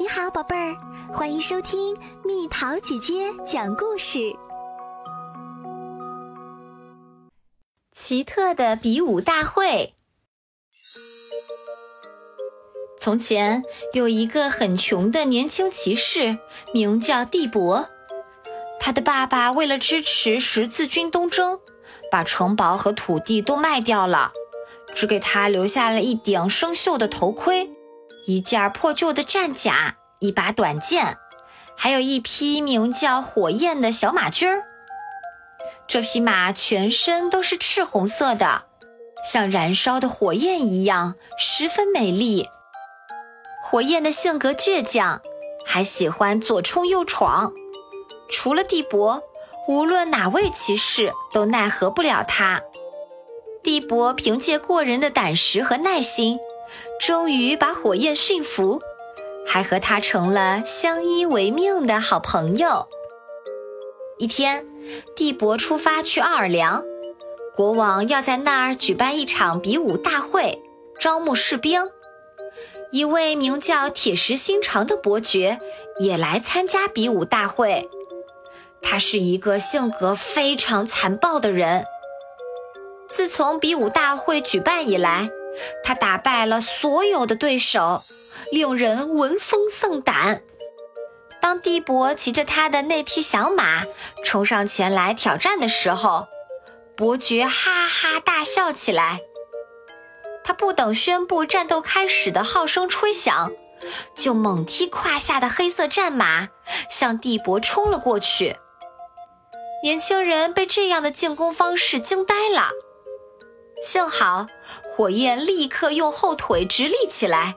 你好，宝贝儿，欢迎收听蜜桃姐姐讲故事。奇特的比武大会。从前有一个很穷的年轻骑士，名叫蒂博。他的爸爸为了支持十字军东征，把城堡和土地都卖掉了，只给他留下了一顶生锈的头盔。一件破旧的战甲，一把短剑，还有一匹名叫火焰的小马驹儿。这匹马全身都是赤红色的，像燃烧的火焰一样，十分美丽。火焰的性格倔强，还喜欢左冲右闯。除了帝伯，无论哪位骑士都奈何不了他。帝伯凭借过人的胆识和耐心。终于把火焰驯服，还和他成了相依为命的好朋友。一天，蒂博出发去奥尔良，国王要在那儿举办一场比武大会，招募士兵。一位名叫铁石心肠的伯爵也来参加比武大会。他是一个性格非常残暴的人。自从比武大会举办以来，他打败了所有的对手，令人闻风丧胆。当蒂博骑着他的那匹小马冲上前来挑战的时候，伯爵哈哈大笑起来。他不等宣布战斗开始的号声吹响，就猛踢胯下的黑色战马，向蒂博冲了过去。年轻人被这样的进攻方式惊呆了。幸好，火焰立刻用后腿直立起来，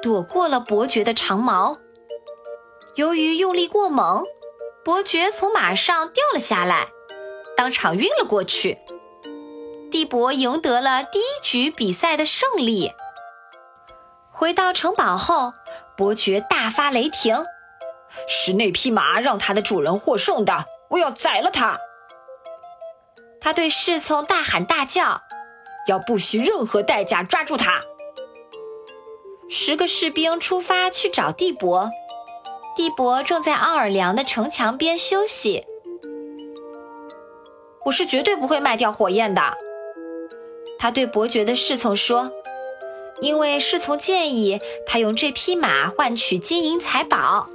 躲过了伯爵的长矛。由于用力过猛，伯爵从马上掉了下来，当场晕了过去。蒂博赢得了第一局比赛的胜利。回到城堡后，伯爵大发雷霆：“是那匹马让他的主人获胜的，我要宰了他！”他对侍从大喊大叫。要不惜任何代价抓住他。十个士兵出发去找蒂博，蒂博正在奥尔良的城墙边休息。我是绝对不会卖掉火焰的，他对伯爵的侍从说，因为侍从建议他用这匹马换取金银财宝。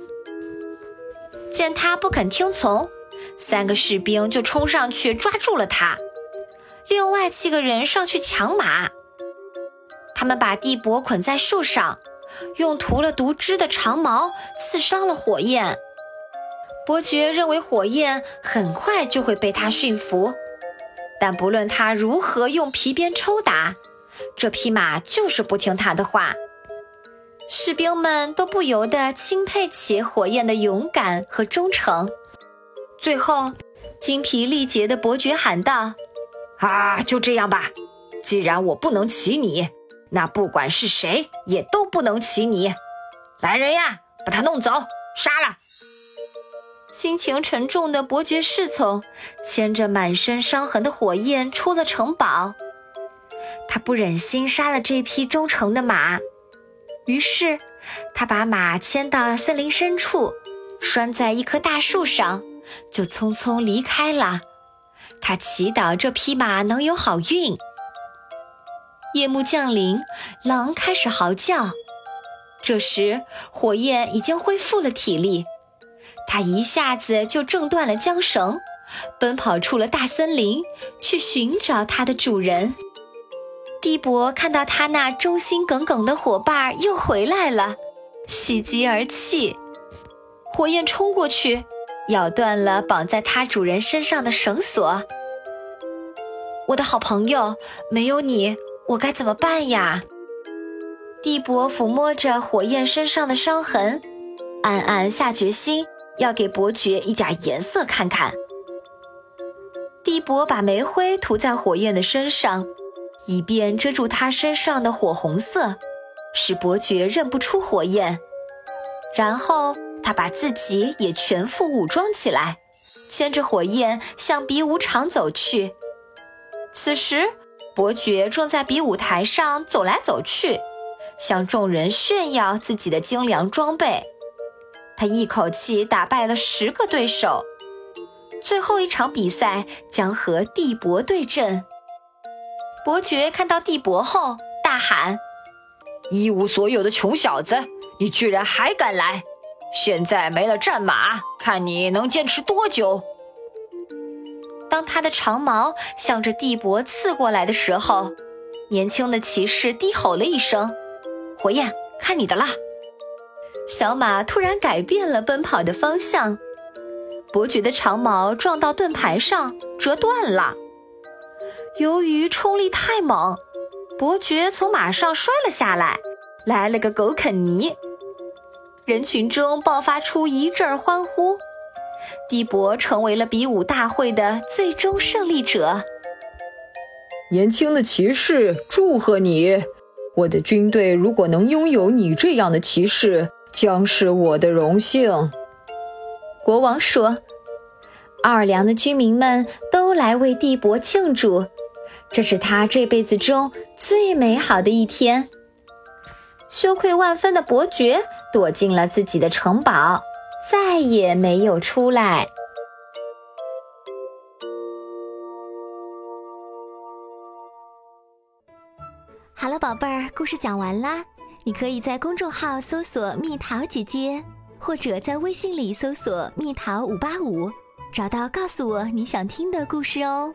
见他不肯听从，三个士兵就冲上去抓住了他。另外七个人上去抢马，他们把地伯捆在树上，用涂了毒汁的长矛刺伤了火焰。伯爵认为火焰很快就会被他驯服，但不论他如何用皮鞭抽打，这匹马就是不听他的话。士兵们都不由得钦佩起火焰的勇敢和忠诚。最后，精疲力竭的伯爵喊道。啊，就这样吧。既然我不能骑你，那不管是谁也都不能骑你。来人呀，把他弄走，杀了！心情沉重的伯爵侍从牵着满身伤痕的火焰出了城堡。他不忍心杀了这匹忠诚的马，于是他把马牵到森林深处，拴在一棵大树上，就匆匆离开了。他祈祷这匹马能有好运。夜幕降临，狼开始嚎叫。这时，火焰已经恢复了体力，他一下子就挣断了缰绳，奔跑出了大森林，去寻找它的主人。蒂博看到他那忠心耿耿的伙伴又回来了，喜极而泣。火焰冲过去。咬断了绑在它主人身上的绳索。我的好朋友，没有你，我该怎么办呀？蒂博抚摸着火焰身上的伤痕，暗暗下决心要给伯爵一点颜色看看。蒂博把煤灰涂在火焰的身上，以便遮住他身上的火红色，使伯爵认不出火焰。然后。他把自己也全副武装起来，牵着火焰向比武场走去。此时，伯爵正在比武台上走来走去，向众人炫耀自己的精良装备。他一口气打败了十个对手。最后一场比赛将和帝伯对阵。伯爵看到帝伯后，大喊：“一无所有的穷小子，你居然还敢来！现在没了战马，看你能坚持多久！”当他的长矛向着帝伯刺过来的时候，年轻的骑士低吼了一声：“火焰，看你的啦！”小马突然改变了奔跑的方向。伯爵的长矛撞到盾牌上，折断了。由于冲力太猛，伯爵从马上摔了下来，来了个狗啃泥。人群中爆发出一阵欢呼，帝伯成为了比武大会的最终胜利者。年轻的骑士，祝贺你！我的军队如果能拥有你这样的骑士，将是我的荣幸。国王说：“奥尔良的居民们都来为帝伯庆祝，这是他这辈子中最美好的一天。”羞愧万分的伯爵躲进了自己的城堡，再也没有出来。好了，宝贝儿，故事讲完啦。你可以在公众号搜索“蜜桃姐姐”。或者在微信里搜索“蜜桃五八五”，找到告诉我你想听的故事哦。